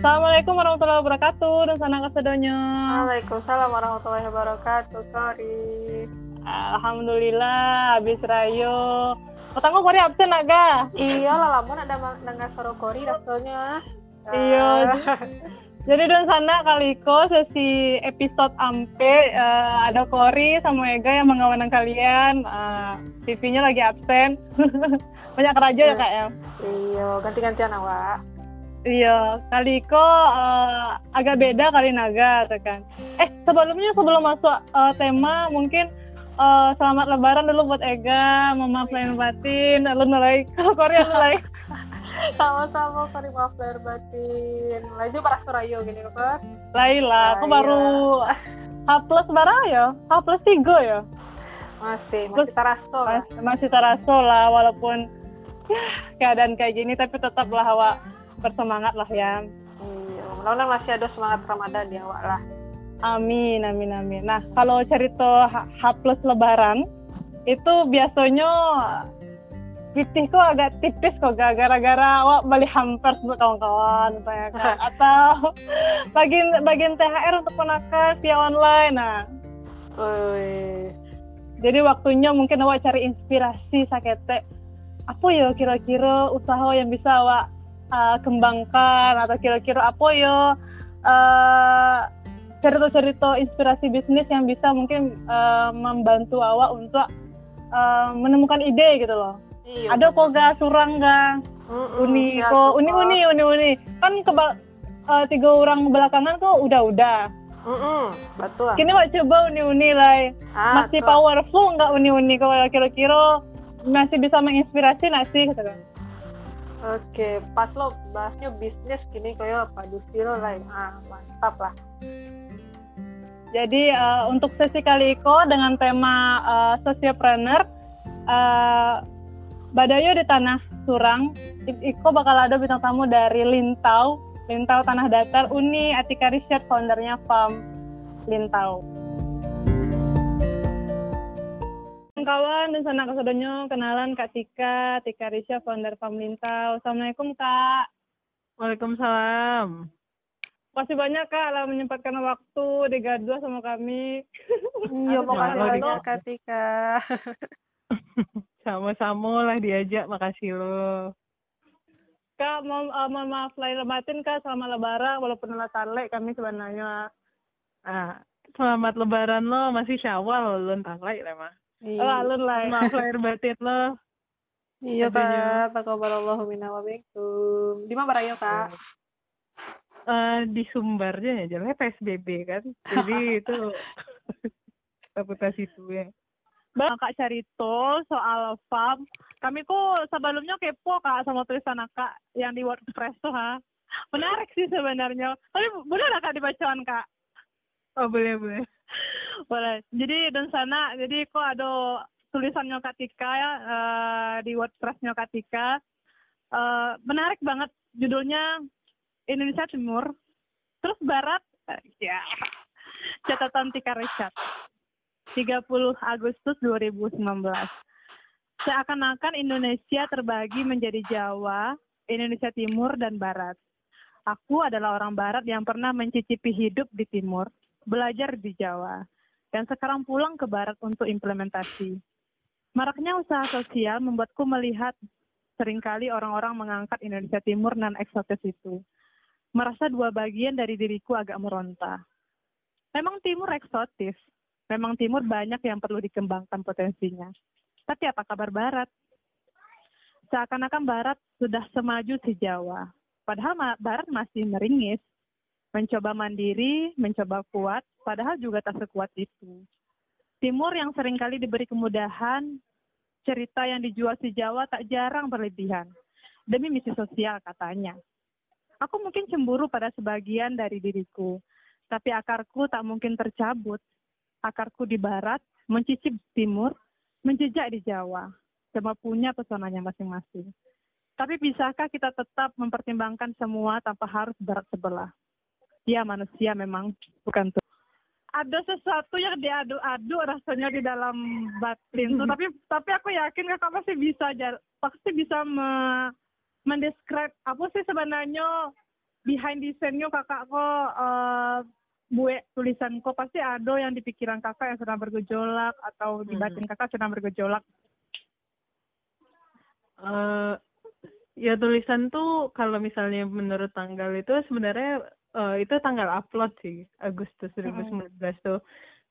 Assalamualaikum warahmatullahi wabarakatuh. Dan sana kasedonyo. Waalaikumsalam warahmatullahi wabarakatuh. Sorry. Alhamdulillah habis rayo. Petanggo kori absen naga. Iya lah lamun ada dengar suara kori daftarnya. Iya. Jadi dan sana kaliko sesi episode ampe uh, ada Kori sama Ega yang mengawanan kalian. Uh, TV-nya lagi absen. Banyak raja ya kak ya. Iya ganti-gantian awak. Iya, kaliko uh, agak beda kali naga, kan. Eh, sebelumnya sebelum masuk uh, tema, mungkin uh, selamat lebaran dulu buat Ega, mama lain batin, lalu nilai Korea nilai. Sama-sama kali maaf lahir batin. Laju para surayo gini kan? Laila, aku baru H plus berapa ya? H plus tiga ya? Masih, masih taraso lah. Masih, masih taraso lah, walaupun ya, keadaan kayak gini, tapi tetaplah awak bersemangat lah ya. Iya, mudah-mudahan masih ada semangat Ramadan ya awak lah. Amin, amin, amin. Nah, kalau cerita H plus Lebaran itu biasanya pipih kok agak tipis kok gara-gara awak beli hampers buat kawan-kawan kan atau bagian bagian THR untuk penakas via online nah Ui. jadi waktunya mungkin awak cari inspirasi sakete apa ya kira-kira usaha yang bisa awak uh, kembangkan atau kira-kira apa ya uh, cerita-cerita inspirasi bisnis yang bisa mungkin uh, membantu awak untuk uh, menemukan ide gitu loh. Iya. ada kok gak surang gak Mm-mm, uni ya, kok? tuh, uni uni uni uni. Kan keba uh, tiga orang belakangan kok udah udah Mm-mm, betul. kini mau coba uni uni lah Ah, masih tuh. powerful nggak uni uni? Kalau kira-kira masih bisa menginspirasi nggak sih Oke, pas lo bahasnya bisnis gini kayak padu stilo lah. Ah, mantap lah. Jadi uh, untuk sesi kali iko dengan tema uh, sociopreneur, uh, Badayo di Tanah Surang, Iko bakal ada bintang tamu dari Lintau, Lintau Tanah Datar, Uni Atika Research, foundernya Farm Lintau. Kawan dan sana kesedonyo kenalan Kak Tika, Tika Risha, founder Farm Lintau. Assalamualaikum Kak. Waalaikumsalam. Makasih banyak Kak lah menyempatkan waktu di Gadua sama kami. Iya, makasih banyak lupa. Katika. Sama-sama lah diajak, makasih lo. Kak, mau, uh, mohon maaf lahir batin Kak selama lebaran walaupun lelah tarlek kami sebenarnya. Ah, selamat lebaran lo, masih syawal lo entar lah mah. Iya, Oh, alun lah. Maaf lahir batin lo. iya. Kak. Taqabbalallahu minna wa minkum. Di mana barayo, Kak? Eh, di Sumbarnya ya, jalannya PSBB kan. Jadi itu reputasi itu ya. Bang Kak Carito soal farm. Kami kok sebelumnya kepo Kak sama tulisan Kak yang di WordPress tuh ha. Menarik sih sebenarnya. Tapi boleh lah Kak dibacaan Kak? Oh boleh boleh. Boleh. Jadi dan sana, jadi kok ada tulisannya Kak Tika ya eh, di WordPressnya Kak Tika. Eh, menarik banget judulnya Indonesia Timur, terus Barat, eh, ya catatan Tika Richard. 30 Agustus 2019. Seakan-akan Indonesia terbagi menjadi Jawa, Indonesia Timur, dan Barat. Aku adalah orang Barat yang pernah mencicipi hidup di Timur, belajar di Jawa, dan sekarang pulang ke Barat untuk implementasi. Maraknya usaha sosial membuatku melihat sering kali orang-orang mengangkat Indonesia Timur dan eksotis itu. Merasa dua bagian dari diriku agak meronta. Memang Timur eksotis, memang Timur banyak yang perlu dikembangkan potensinya. Tapi apa kabar Barat? Seakan-akan Barat sudah semaju si Jawa. Padahal Barat masih meringis, mencoba mandiri, mencoba kuat, padahal juga tak sekuat itu. Timur yang sering kali diberi kemudahan, cerita yang dijual si Jawa tak jarang berlebihan. Demi misi sosial katanya. Aku mungkin cemburu pada sebagian dari diriku, tapi akarku tak mungkin tercabut. Akarku di barat, mencicip timur, menjejak di Jawa. Semua punya pesonanya masing-masing. Tapi bisakah kita tetap mempertimbangkan semua tanpa harus barat sebelah? Ya manusia memang bukan tuh. Ada sesuatu yang diadu-adu rasanya di dalam batin tuh. tapi tapi aku yakin kakak pasti bisa jar- pasti bisa me, mendescribe apa sih sebenarnya behind the scene kakak kok uh, buat tulisan kok pasti ada yang di pikiran kakak yang sedang bergejolak atau di Hmm. batin kakak sedang bergejolak. eh ya tulisan tuh kalau misalnya menurut tanggal itu sebenarnya eh, itu tanggal upload sih Agustus 2019 tuh.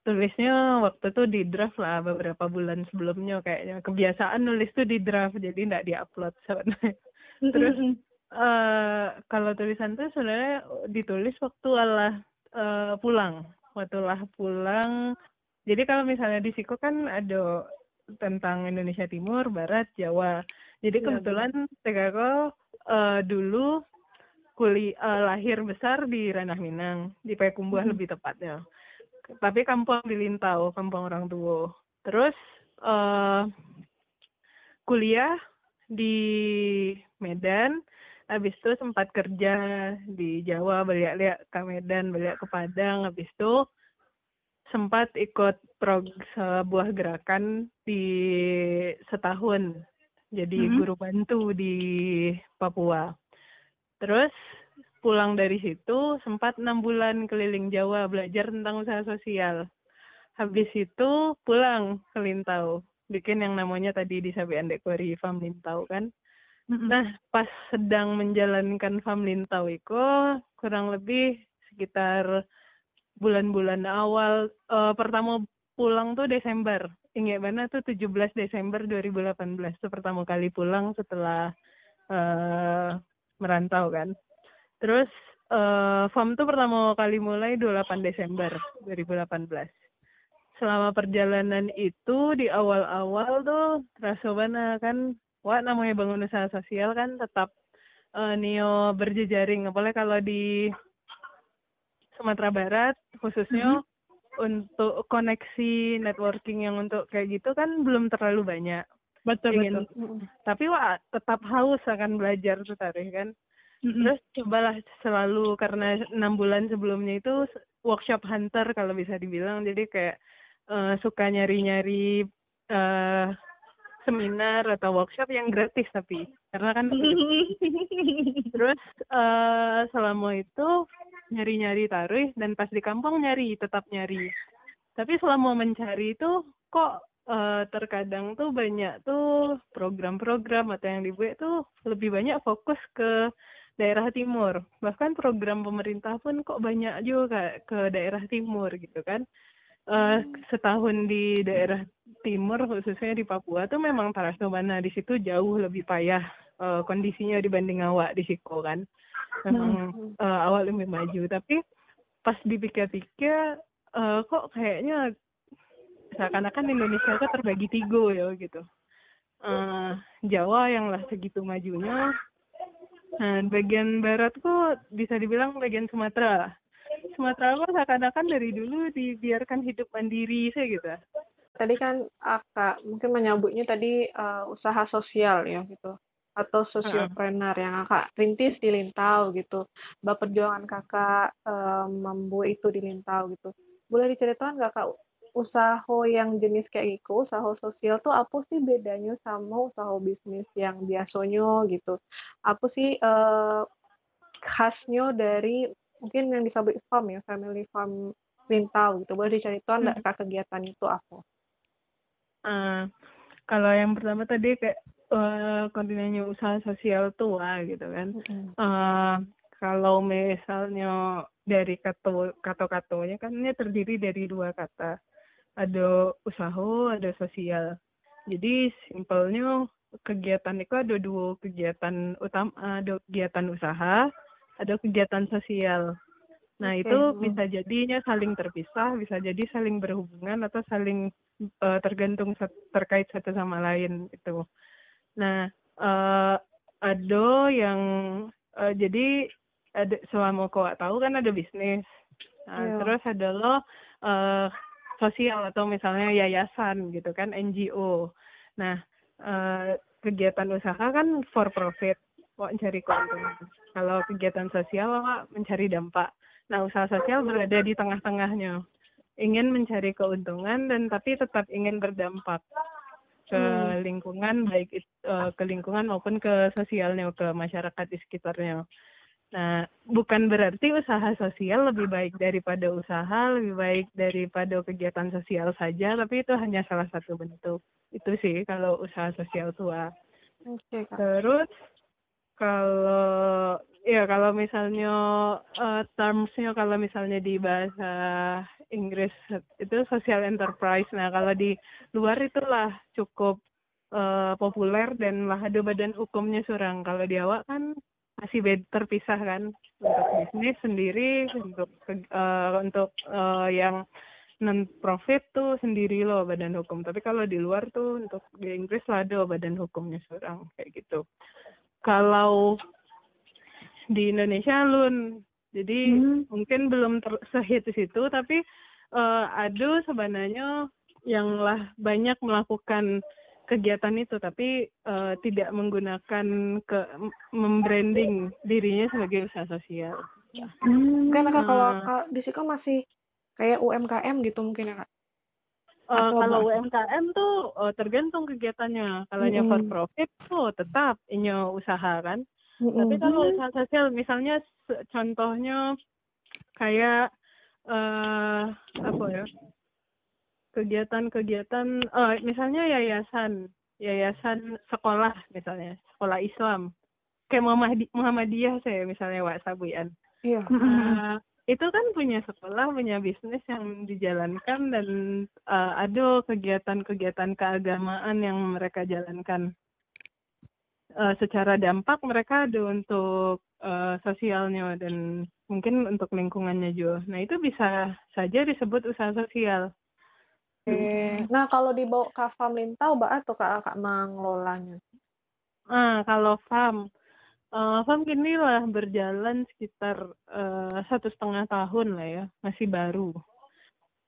Tulisnya waktu tuh di draft lah beberapa bulan sebelumnya kayaknya. Kebiasaan nulis tuh di draft jadi nggak diupload sebenarnya. Terus? eh kalau tulisan tuh sebenarnya ditulis waktu Allah eh, pulang. Waktu lah pulang. Jadi kalau misalnya di Siko kan ada tentang Indonesia Timur, Barat, Jawa. Jadi Iya, kebetulan Tegako eh, dulu kuli eh, lahir besar di Ranah Minang, di Payakumbuh Mhm. lebih tepatnya. Tapi kampung di Lintau, kampung orang tua. Terus eh kuliah di Medan, habis itu sempat kerja di Jawa, balik-balik ke Medan, balik ke Padang, habis itu sempat ikut prog sebuah gerakan di setahun jadi Mhm. guru bantu di Papua. Terus pulang dari situ sempat enam bulan keliling Jawa belajar tentang usaha sosial. Habis itu pulang ke Lintau, bikin yang namanya tadi di Sabian Dekori Farm Lintau kan. Nah, pas sedang menjalankan Farm Lintau itu kurang lebih sekitar bulan-bulan awal eh, pertama pulang tuh Desember. Ingat mana tuh 17 Desember 2018 tuh pertama kali pulang setelah eh merantau kan. Terus eh farm tuh pertama kali mulai 28 Desember 2018. Selama perjalanan itu di awal-awal tuh terasa banget kan wah namanya bangun usaha sosial kan tetap eh, Nio berjejaring apalagi kalau di Sumatera Barat khususnya untuk koneksi networking yang untuk kayak gitu kan belum terlalu banyak. Betul Ingin- betul. Tapi wah tetap haus akan belajar tuh Tarih kan. Mm-mm. Terus cobalah selalu karena enam bulan sebelumnya itu workshop hunter kalau bisa dibilang jadi kayak eh, suka nyari-nyari eh seminar atau workshop yang gratis tapi karena kan terus eh selama itu nyari-nyari tarif dan pas di kampung nyari tetap nyari tapi selama mencari itu kok eh, terkadang tuh banyak tuh program-program atau yang dibuat tuh lebih banyak fokus ke daerah timur. Bahkan program pemerintah pun kok banyak juga ke daerah timur gitu kan. Eh, setahun di daerah timur khususnya di Papua tuh memang terasa mana di situ jauh lebih payah eh, kondisinya dibanding awak di Siko kan. Memang eh, awak lebih maju. Tapi pas dipikir-pikir eh, kok kayaknya seakan-akan Indonesia itu terbagi tiga ya gitu. Eh, Jawa yang lah segitu majunya. Nah bagian barat kok bisa dibilang bagian Sumatera Sumatera kok seakan-akan dari dulu dibiarkan hidup mandiri sih gitu. Tadi kan Aka mungkin menyambutnya tadi eh, usaha sosial ya gitu. Atau sosiopreneur yang Kakak rintis di Lintau gitu. Bah perjuangan Kakak eh, membuat itu di Lintau gitu. Boleh diceritakan nggak Kak usaha yang jenis kayak gitu, usaha sosial tuh apa sih bedanya sama usaha bisnis yang biasanya gitu? Apa sih eh, khasnya dari mungkin yang disebut farm ya, family farm Lintau gitu. Boleh diceritakan nggak Kak kegiatan itu apa? Eh, kalau yang pertama tadi kayak eh, kontinennya usaha sosial tua gitu kan Eh, kalau misalnya dari kata kata-katanya kan ini terdiri dari dua kata. Ada usaha, ada sosial. Jadi simpelnya kegiatan itu ada dua kegiatan utama, ada kegiatan usaha, ada kegiatan sosial. Nah, Oke, itu bisa jadinya saling terpisah, bisa jadi saling berhubungan atau saling eh, tergantung terkait satu sama lain itu. Nah, eh, ada yang eh, jadi ada selama kau tahu kan ada bisnis. Nah, Iya. terus ada lo eh, sosial atau misalnya yayasan gitu kan NGO. Nah, eh, kegiatan usaha kan for profit, kok mencari keuntungan. Kalau kegiatan sosial Wak, mencari dampak. Nah, usaha sosial berada di tengah-tengahnya. Ingin mencari keuntungan dan tapi tetap ingin berdampak ke Hmm. lingkungan baik eh, ke lingkungan maupun ke sosialnya ke masyarakat di sekitarnya. Nah, bukan berarti usaha sosial lebih baik daripada usaha, lebih baik daripada kegiatan sosial saja, tapi itu hanya salah satu bentuk. Itu sih kalau usaha sosial tua. Oke, Kak. Terus kalau ya kalau misalnya uh, termsnya kalau misalnya di bahasa Inggris itu social enterprise. Nah kalau di luar itulah cukup uh, populer dan lah ada badan hukumnya surang. Kalau di awak kan masih terpisah kan untuk bisnis sendiri untuk uh, untuk uh, yang non profit tuh sendiri loh badan hukum. Tapi kalau di luar tuh untuk di Inggris lah ada badan hukumnya seorang kayak gitu. Kalau di Indonesia lun jadi hmm. mungkin belum sehit di situ tapi uh, ada sebenarnya yang lah banyak melakukan kegiatan itu tapi uh, tidak menggunakan ke membranding dirinya sebagai usaha sosial. Hmm. Mungkin kak kalau uh, di situ masih kayak UMKM gitu mungkin ya kak? Uh, kalau? UMKM tuh uh, tergantung kegiatannya. Kalau hmm. for profit tuh tetap ini usaha kan. Hmm. Tapi kalau usaha sosial misalnya contohnya kayak uh, apa ya? Kegiatan-kegiatan uh, misalnya yayasan yayasan sekolah misalnya sekolah Islam. Kayak Muhammad Muhammadiyah saya misalnya Wak Sabuyan iya. uh, itu kan punya sekolah punya bisnis yang dijalankan dan uh, ada kegiatan-kegiatan keagamaan yang mereka jalankan. Uh, secara dampak mereka ada untuk uh, sosialnya dan mungkin untuk lingkungannya juga. Nah itu bisa saja disebut usaha sosial Oke. Nah, kalau dibawa ke farm lintau, Mbak atau Kak, Kak mengelolanya? Ah, kalau farm, uh, farm kini lah berjalan sekitar uh, satu setengah tahun lah ya, masih baru,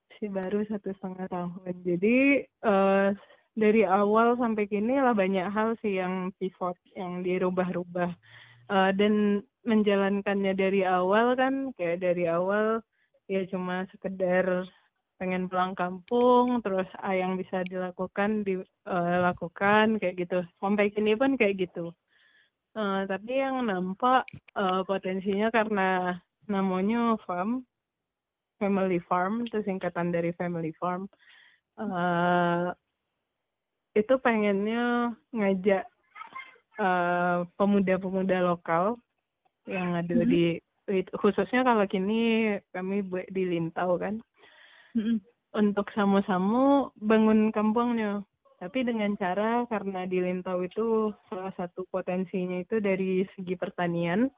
masih baru satu setengah tahun. Jadi uh, dari awal sampai kini lah banyak hal sih yang pivot, yang dirubah-rubah. Uh, dan menjalankannya dari awal kan kayak dari awal ya cuma sekedar pengen pulang kampung terus ah, yang bisa dilakukan dilakukan uh, kayak gitu. Sampai kini pun kayak gitu. Uh, tapi yang nampak uh, potensinya karena namanya farm family farm itu singkatan dari family farm. Uh, itu pengennya ngajak pemuda-pemuda uh, lokal yang ada mm -hmm. di khususnya kalau kini kami buat di Lintau kan untuk sama-sama bangun kampungnya. Tapi dengan cara karena di Lintau itu salah satu potensinya itu dari segi pertanian.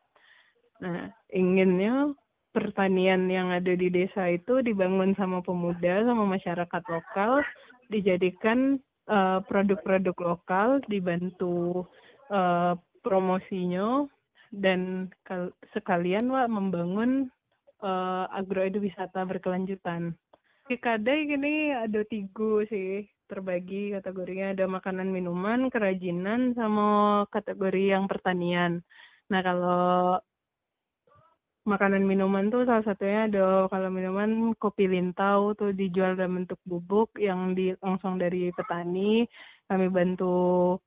Nah, inginnya pertanian yang ada di desa itu dibangun sama pemuda, sama masyarakat lokal, dijadikan uh, produk-produk lokal, dibantu uh, promosinya, dan sekalian wah membangun uh, agroeduwisata berkelanjutan. Di Kadai gini ada tiga sih terbagi kategorinya ada makanan minuman, kerajinan, sama kategori yang pertanian. Nah kalau makanan minuman tuh salah satunya ada kalau minuman kopi lintau tuh dijual dalam bentuk bubuk yang di langsung dari petani. Kami bantu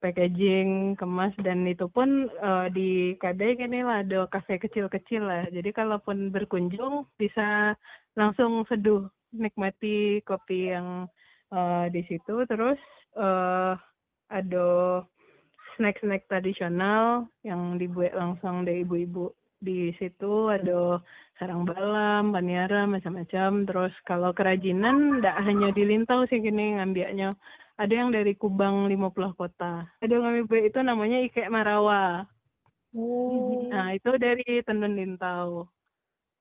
packaging, kemas dan itu pun uh, di Kadai ini lah ada kafe kecil-kecil lah. Jadi kalaupun berkunjung bisa langsung seduh nikmati kopi yang uh, di situ terus uh, ada snack-snack tradisional yang dibuat langsung dari ibu-ibu di situ ada sarang balam, paniara, macam-macam. Terus kalau kerajinan tidak hanya di Lintau sih gini ngambilnya. Ada yang dari Kubang 50 kota. Ada yang ngambil itu namanya Ike Marawa. Oh. Nah, itu dari Tenun Lintau.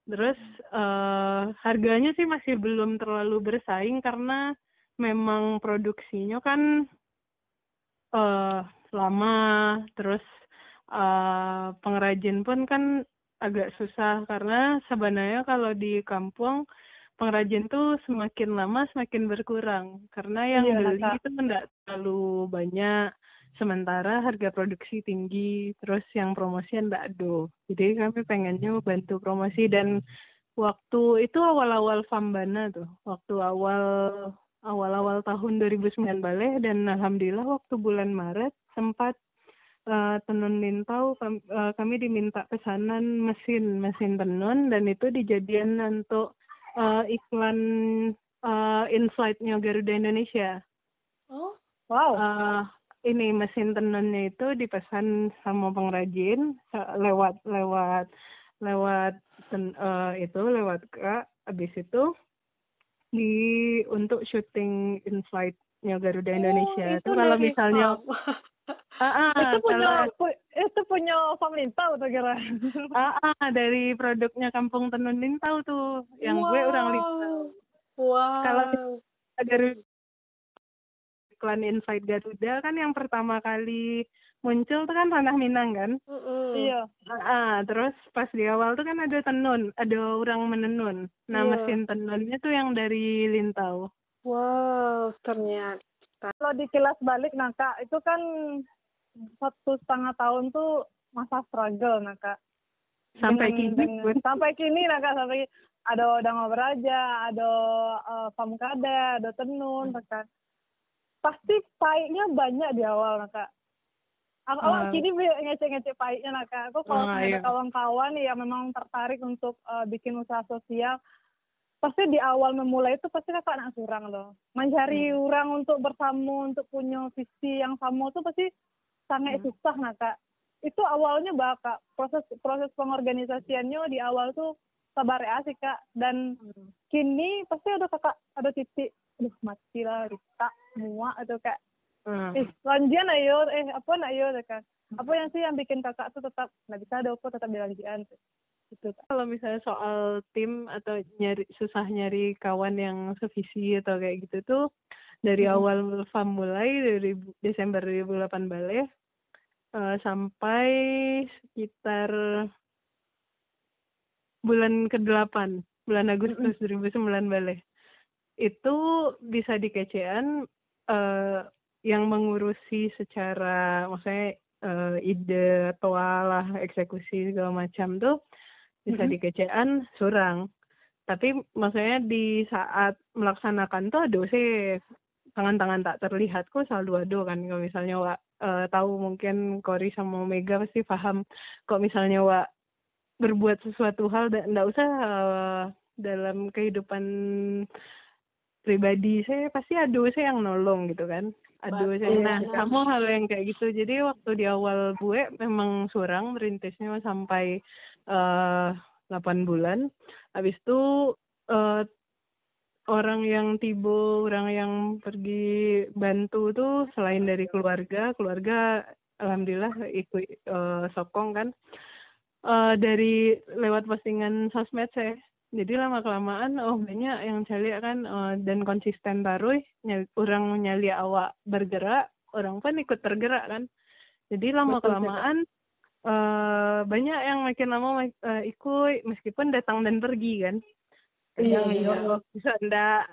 Terus uh, harganya sih masih belum terlalu bersaing karena memang produksinya kan uh, lama, terus uh, pengrajin pun kan agak susah karena sebenarnya kalau di kampung pengrajin tuh semakin lama semakin berkurang. Karena yang iya, beli itu tidak terlalu banyak sementara harga produksi tinggi terus yang promosi ndak ada jadi kami pengennya bantu promosi dan waktu itu awal-awal Fambana tuh waktu awal awal-awal tahun 2009 balik dan alhamdulillah waktu bulan Maret sempat uh, tenun lintau uh, kami diminta pesanan mesin mesin tenun dan itu dijadikan untuk uh, iklan uh, in-flight-nya Garuda Indonesia. Oh, Wow. Uh, ini mesin tenunnya itu dipesan sama pengrajin lewat lewat lewat ten, uh, itu lewat kak habis itu di untuk syuting in flight-nya Garuda Indonesia Oh, itu kalau misalnya ah, ah, itu punya kalau itu punya Fam Lintau tuh kira. ah, ah, dari produknya Kampung Tenun Lintau tuh yang gue orang Lintau Wow. Kalau Garuda iklan Invite Garuda kan yang pertama kali muncul tuh kan Tanah Minang kan. Mm-mm. Iya. Ah, terus pas di awal tuh kan ada tenun, ada orang menenun. Nah, Iya. mesin tenunnya tuh yang dari Lintau. Wow, ternyata. Kalau di kilas balik nah kak itu kan satu setengah tahun tuh masa struggle nah kak. Sampai Dengan- kini dengan- sampai kini nah kak sampai ada Dango Beraja, ada uh, Pamkada, ada Tenun, nah, kak. Pasti pahitnya banyak di awal nah kak. Aku awal Ah. kini ngecek-ngecek pahitnya nah kak. Aku kalau Ah, ada iya. kawan-kawan yang memang tertarik untuk uh, bikin usaha sosial, pasti di awal memulai itu pasti kakak nak loh. Mencari Hmm. orang untuk bersama, untuk punya visi yang sama tuh pasti sangat Hmm. susah nah kak. Itu awalnya bakak proses proses pengorganisasiannya di awal tuh sabar ya sih kak. Dan Hmm. kini pasti ada kakak ada titik, aduh mati lah, Rita, muak atau kak Ah. eh lanjian ayo eh apa nak ayo kan apa yang sih yang bikin kakak tuh tetap nggak bisa ada apa tetap dilanjian gitu kak Kalau misalnya soal tim atau nyari susah nyari kawan yang sevisi atau kayak gitu tuh dari Mhm. awal FAM mulai dari Desember 2008 balik eh, sampai sekitar bulan ke-8, bulan Agustus 2009 balik. Itu bisa dikecean eh, yang mengurusi secara maksudnya eh, ide atau lah eksekusi segala macam tuh bisa Mhm. dikecean surang. Tapi maksudnya di saat melaksanakan tuh aduh sih tangan-tangan tak terlihat kok selalu ada kan kalau misalnya wa eh, tahu mungkin Kori sama Mega pasti paham kok misalnya wa berbuat sesuatu hal dan nggak usah eh, dalam kehidupan pribadi saya pasti ada saya yang nolong gitu kan. Aduh saya nah iya. kamu hal yang kayak gitu. Jadi waktu di awal gue memang surang merintisnya sampai eh 8 bulan. Habis itu eh orang yang tiba orang yang pergi bantu tuh selain dari keluarga keluarga alhamdulillah ikut eh, sokong kan. Eh dari lewat postingan sosmed saya. Jadi lama kelamaan oh banyak yang cari kan eh, dan konsisten taruh nyali, orang nyali awak bergerak orang pun ikut tergerak kan. Jadi lama kelamaan eh banyak yang makin lama eh, ikut meskipun datang dan pergi kan Iya, iya. bisa ndak?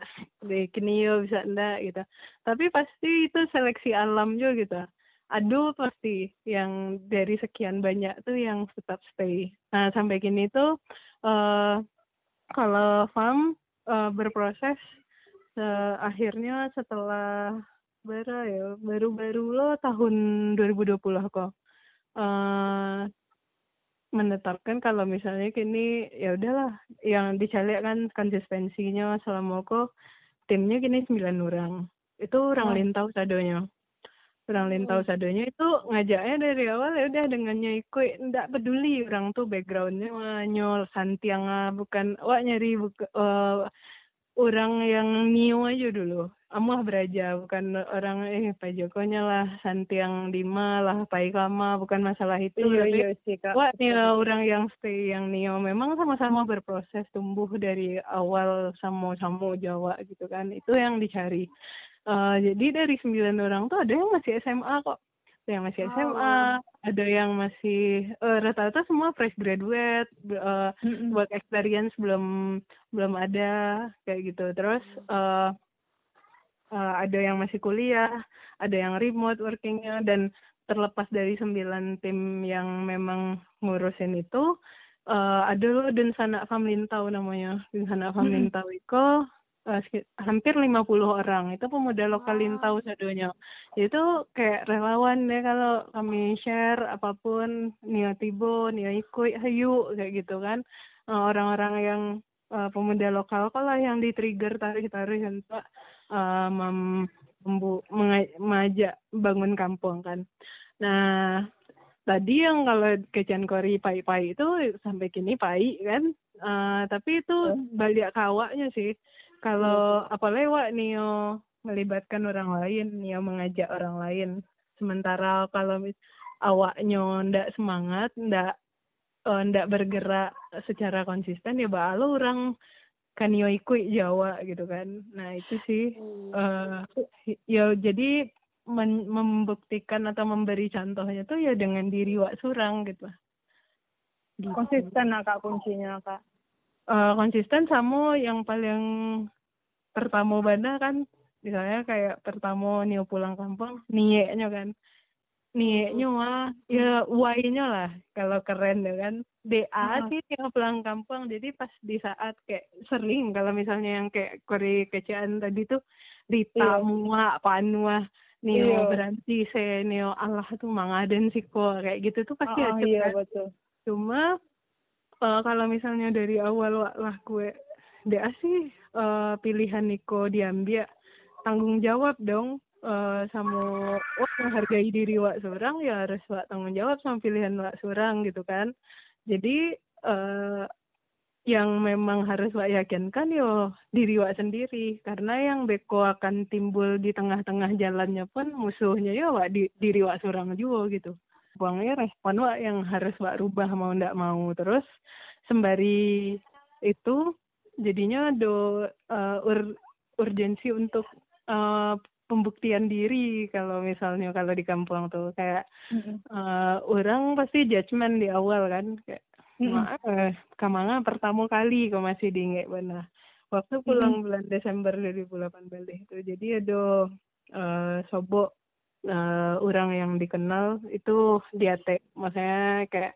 Di kini yo bisa ndak gitu. Tapi pasti itu seleksi alam juga gitu. Aduh pasti yang dari sekian banyak tuh yang tetap stay. Nah sampai kini tuh eh kalau farm eh, berproses eh, akhirnya setelah baru ya? Baru-baru lo tahun 2020 kok. Eh menetapkan kalau misalnya kini ya udahlah yang dicari kan konsistensinya selama kok timnya kini sembilan orang. Itu orang Oh. lintau sadonya. Orang lintau sadonya itu ngajaknya dari awal ya udah dengannya ikut ndak peduli orang tuh backgroundnya wah, nyol santiang bukan wah nyari buka, eh, orang yang nio aja dulu amuah beraja bukan orang eh Pak Jokonya lah santiang lima lah Pak Ikama bukan masalah itu iya iya sih kak Wah, Nio orang yang stay yang Nio memang sama-sama berproses tumbuh dari awal sama-sama Jawa gitu kan. Itu yang dicari. Eh, jadi dari sembilan orang tuh ada yang masih SMA kok. Ada yang masih SMA, ada yang masih eh, rata-rata semua fresh graduate, be- eh, Mm-mm. work experience belum belum ada kayak gitu. Terus eh eh, ada yang masih kuliah, ada yang remote workingnya dan terlepas dari sembilan tim yang memang ngurusin itu eh ada lo dan sana Famlintau namanya dan sana Famlintau itu uh, hampir 50 orang. Itu pemuda lokal Lintau sadonya. Itu kayak relawan deh kalau kami share apa pun. Nio Tibo Nio Ikui Hayu kayak gitu kan. Orang-orang uh, yang uh, pemuda lokal kalau yang di trigger tarik-tarik untuk uh, mem mengajak bangun kampung kan. Nah tadi yang kalau kecian kori pai-pai itu sampai kini pai kan. Uh, tapi itu balik kawaknya sih kalau apa lewat Nio melibatkan orang lain Nio mengajak orang lain sementara kalau awaknya ndak semangat ndak uh, ndak bergerak secara konsisten ya balo orang kan yo ikut Jawa gitu kan nah itu sih uh, ya jadi membuktikan atau memberi contohnya tuh ya dengan diri wak surang gitu. gitu. Konsisten lah kak kuncinya kak. Uh, konsisten sama yang paling pertama bana kan misalnya kayak pertama nih pulang kampung niatnya kan niatnya mah ya why-nya lah kalau keren ya kan DA uh sih yang pulang kampung jadi pas di saat kayak sering kalau misalnya yang kayak kori kecian tadi tuh Rita iya. Panua Neo iya. berarti saya Neo Allah tuh mangaden sih kok kayak gitu tuh pasti oh, ada iya, kan? betul. cuma uh, kalau misalnya dari awal lah gue dia sih uh, pilihan Niko diambil tanggung jawab dong. Uh, sama wah menghargai diri wak seorang ya harus wak tanggung jawab sama pilihan wak seorang gitu kan. Jadi uh, yang memang harus Wak yakinkan yo diri Wak sendiri. Karena yang beko akan timbul di tengah-tengah jalannya pun musuhnya yo Wak di, diri Wak seorang juga gitu buangnya respon Wak yang harus Wak rubah mau ndak mau terus sembari itu jadinya do uh, ur, urgensi untuk uh, pembuktian diri kalau misalnya kalau di kampung tuh kayak mm -hmm. uh, orang pasti judgement di awal kan kayak Mm -hmm. Kamanga pertama kali kok masih di Bana. Waktu pulang mm -hmm. bulan Desember 2018 itu. Jadi ada uh, sobok uh, orang yang dikenal itu dia teh maksudnya kayak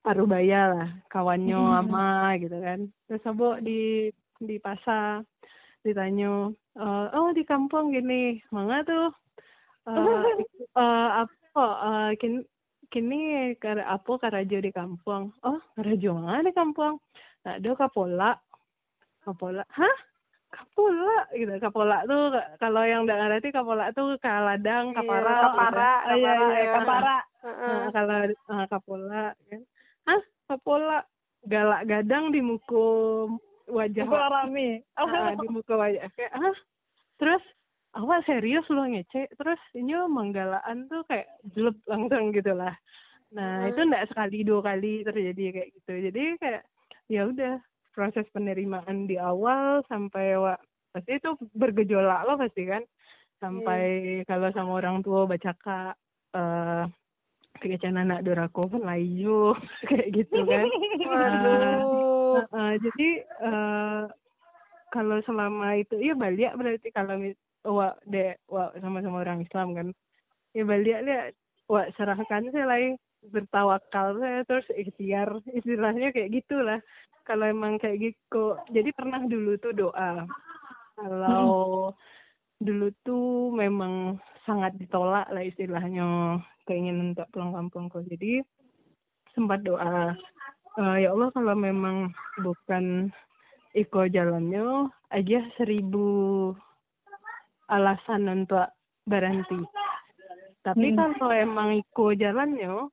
Parubaya lah, kawannya mm -hmm. ama gitu kan. Terus sobok di di pasar ditanya, uh, oh di kampung gini, mangga tuh uh, uh, apa uh, kin kini kara apa karajo di kampung? Oh karajo mana di kampung? Nah do kapola. Kapola? Hah kapola gitu. Kapola tuh kalau yang nggak ngerti kapola tuh kaladang kapara. Iya, kapara gitu. iya, iya, iya, kapara. Nah, kalau uh, kapola kan. Hah? Kapola galak gadang di muka wajah rami uh, di muka wajah. Kayak ah terus awal serius lo ngecek. Terus ini menggalaan tuh kayak jelek langsung gitu lah. Nah hmm. itu enggak sekali dua kali terjadi kayak gitu. Jadi kayak ya udah proses penerimaan di awal sampai wa pasti itu bergejolak lo pasti kan. Sampai hmm. kalau sama orang tua baca kak uh, kekecian anak dorako pun layu kayak gitu kan. Uh, uh, uh, jadi uh, kalau selama itu iya balik berarti kalau wa de wa sama-sama orang Islam kan. Ya balik lihat wa serahkan saya lagi bertawakal saya terus ikhtiar istilahnya kayak gitulah kalau emang kayak gitu jadi pernah dulu tuh doa kalau hmm. dulu tuh memang sangat ditolak lah istilahnya keinginan untuk pulang kampung kok jadi sempat doa uh, ya Allah kalau memang bukan iko jalannya aja seribu alasan untuk berhenti. Tapi hmm. kalau emang iko jalannya,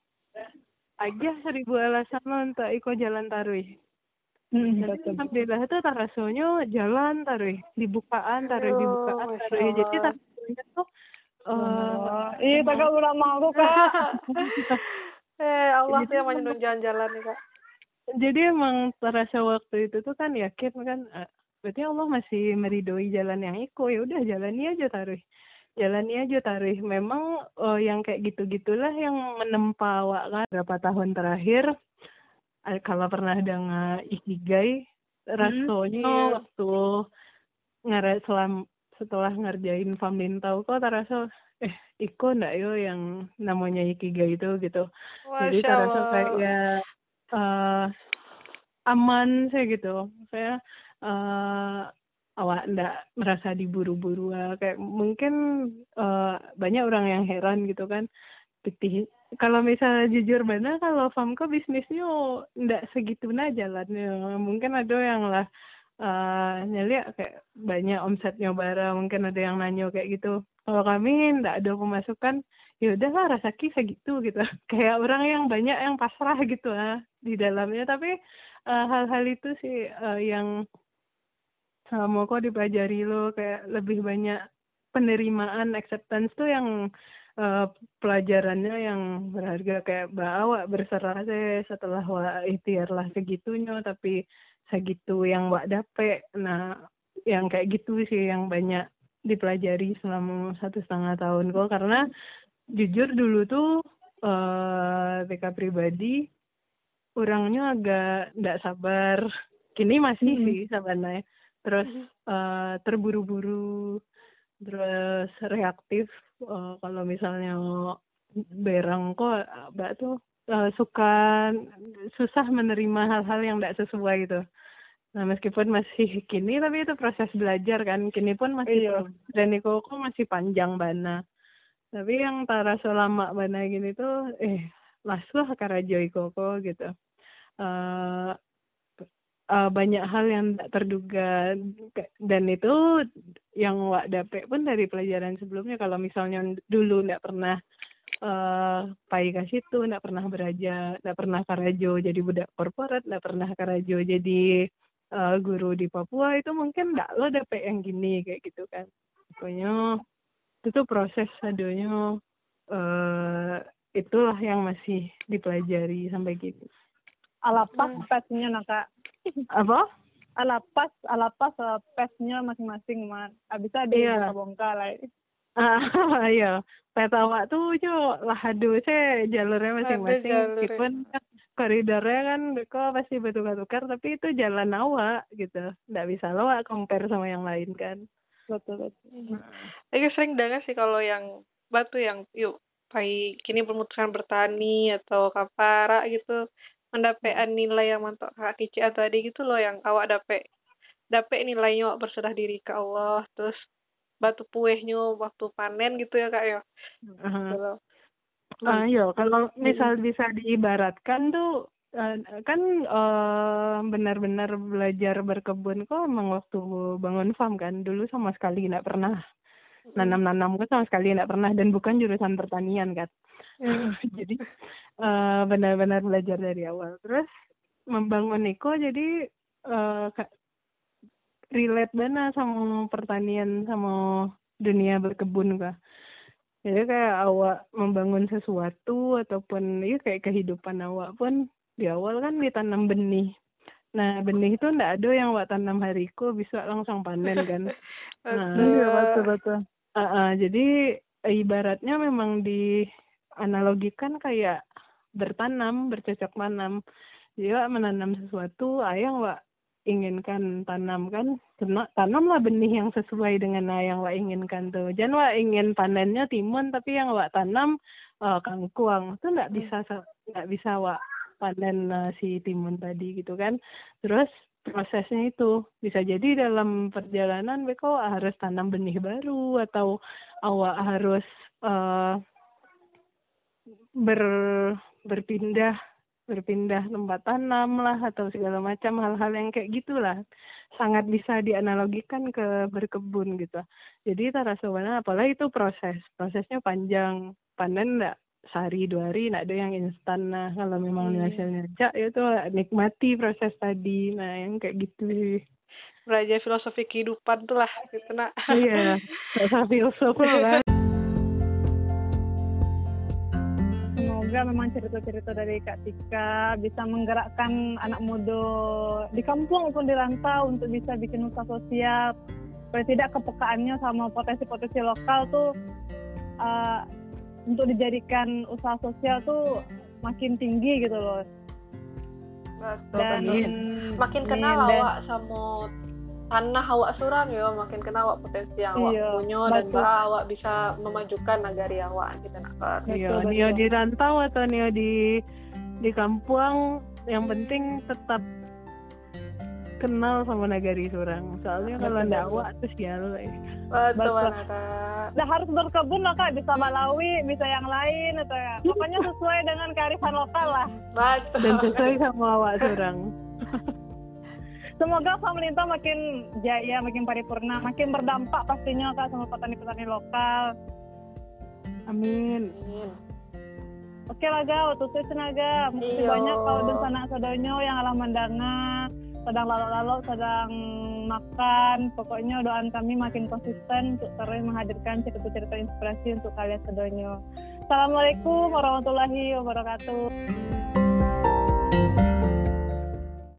aja seribu alasan untuk iko jalan tarui. Hmm, alhamdulillah itu tarasonya jalan tarui, dibukaan tarui, oh, dibukaan tarui. Jadi tarasonya tuh Uh, iya, tak udah mau aku kak. eh, Allah tuh yang menunjukkan jalan-jalan nih kak. Jadi emang terasa waktu itu tuh kan yakin kan berarti Allah masih meridoi jalan yang iko ya udah jalani aja taruh. Jalani aja taruh. Memang oh, yang kayak gitu gitulah yang menempa awak kan. Berapa tahun terakhir eh, kalau pernah dengar ikigai rasanya hmm, waktu ngare selam setelah ngerjain family tahu kok terasa eh iko ndak yo yang namanya ikigai itu gitu. Masya jadi terasa kayak ya uh, aman saya gitu. Saya uh, awak ndak merasa diburu-buru kayak mungkin uh, banyak orang yang heran gitu kan kalau misalnya jujur benar kalau Famko bisnisnya ndak segitu nah jalannya mungkin ada yang lah uh, nyali kayak banyak omsetnya bara mungkin ada yang nanya kayak gitu. Kalau kami ndak ada pemasukan ya udahlah rasaki segitu gitu. Kayak orang yang banyak yang pasrah gitu lah di dalamnya. Tapi eh, hal-hal uh, itu sih uh, yang uh, mau kok dipelajari lo kayak lebih banyak penerimaan acceptance tuh yang uh, pelajarannya yang berharga kayak bawa berserah setelah wa ikhtiar lah segitunya tapi segitu yang wak dapet. Nah yang kayak gitu sih yang banyak dipelajari selama satu setengah tahun kok karena jujur dulu tuh uh, eh, TK pribadi orangnya agak tidak sabar. Kini masih hmm. sih sebenarnya. Terus uh, terburu-buru terus reaktif uh, kalau misalnya berang kok mbak tuh uh, suka susah menerima hal-hal yang tidak sesuai gitu. Nah meskipun masih kini tapi itu proses belajar kan. Kini pun masih iya. dan kok masih panjang bana tapi yang tara selama mana gini tuh eh masuk joy koko gitu. Uh, uh, banyak hal yang tak terduga. Dan itu yang wak dapet pun dari pelajaran sebelumnya. Kalau misalnya dulu nggak pernah uh, pai ke situ nggak pernah beraja nggak pernah karajo jadi budak korporat nggak pernah karajo jadi uh, guru di Papua itu mungkin nggak lo dapet yang gini kayak gitu kan. Pokoknya itu tuh proses adanya uh, itulah yang masih dipelajari sampai gitu alapas hmm. pesnya naka apa? Alapas alapas uh, pesnya masing-masing man abis ada iya. bongkar lah ah iya. Petawa tuh jo lah aduh saya jalurnya masing-masing. meskipun koridornya kan kok pasti bertukar-tukar tapi itu jalan awak gitu. Nggak bisa lo compare sama yang lain kan. Betul betul. Nah. sering dengar sih kalau yang batu yang yuk pai kini memutuskan bertani atau kapara gitu mendapatkan nilai yang mantap kak kici tadi gitu loh yang awak dapet dapet nilainya awak berserah diri ke Allah terus batu puehnya waktu panen gitu ya kak ya? Uh-huh. gitu iya, kalau misal bisa diibaratkan tuh Uh, kan uh, benar-benar belajar berkebun kok emang waktu bangun farm kan dulu sama sekali nggak pernah nanam-nanam kan sama sekali nggak pernah dan bukan jurusan pertanian kan. jadi uh, benar-benar belajar dari awal. Terus membangun Niko jadi uh, relate banget sama pertanian sama dunia berkebun kak jadi kayak awak membangun sesuatu ataupun ya kayak kehidupan awak pun di awal kan ditanam benih. Nah benih itu ndak ada yang buat tanam hariku bisa langsung panen kan. Nah betul. Betul uh, uh, jadi ibaratnya memang di analogikan kayak bertanam bercocok tanam. Jadi menanam sesuatu ayah wak inginkan tanam kan tanamlah benih yang sesuai dengan yang wak inginkan tuh. Jangan wak ingin panennya timun tapi yang wak tanam uh, kangkuang. Itu nggak bisa nggak bisa wak panen uh, si timun tadi gitu kan. Terus prosesnya itu bisa jadi dalam perjalanan beko harus tanam benih baru atau awak harus uh, ber berpindah berpindah tempat tanam lah atau segala macam hal-hal yang kayak gitulah. Sangat bisa dianalogikan ke berkebun gitu. Jadi tarasa apalagi itu proses. Prosesnya panjang. Panen enggak sehari dua hari nak ada yang instan. Nah kalau memang hmm. hasilnya cak ya tuh nikmati proses tadi. Nah yang kayak gitu. Sih belajar filosofi kehidupan tuh lah gitu nak iya bahasa filsuf lah semoga memang cerita-cerita dari Kak Tika bisa menggerakkan anak muda di kampung maupun di rantau untuk bisa bikin usaha sosial. Supaya tidak kepekaannya sama potensi-potensi lokal tuh uh, untuk dijadikan usaha sosial tuh makin tinggi gitu loh. Betul, dan makin kenal awak sama tanah awak surang ya makin kenal awak potensi yang awak iya, punya dan bahwa awak bisa memajukan negari awak gitu nak iya nio di rantau atau nio di di kampung yang penting tetap kenal sama nagari surang. Soalnya kalau ndak awak terus ya lo. Betul, Betul. Kak. Nah harus berkebun lah kak, bisa Malawi, bisa yang lain atau ya. Pokoknya sesuai dengan kearifan lokal lah. Betul. Dan sesuai sama awak surang. Semoga pemerintah makin jaya, makin paripurna, makin berdampak pastinya kak sama petani-petani lokal. Amin. Oke lah ga, waktu itu tenaga. Makasih Iya. banyak kau dan sanak sadonyo yang alah mendengar, sedang lalu-lalu, sedang makan. Pokoknya doaan kami makin konsisten untuk terus menghadirkan cerita-cerita inspirasi untuk kalian sadonyo. Assalamualaikum warahmatullahi wabarakatuh.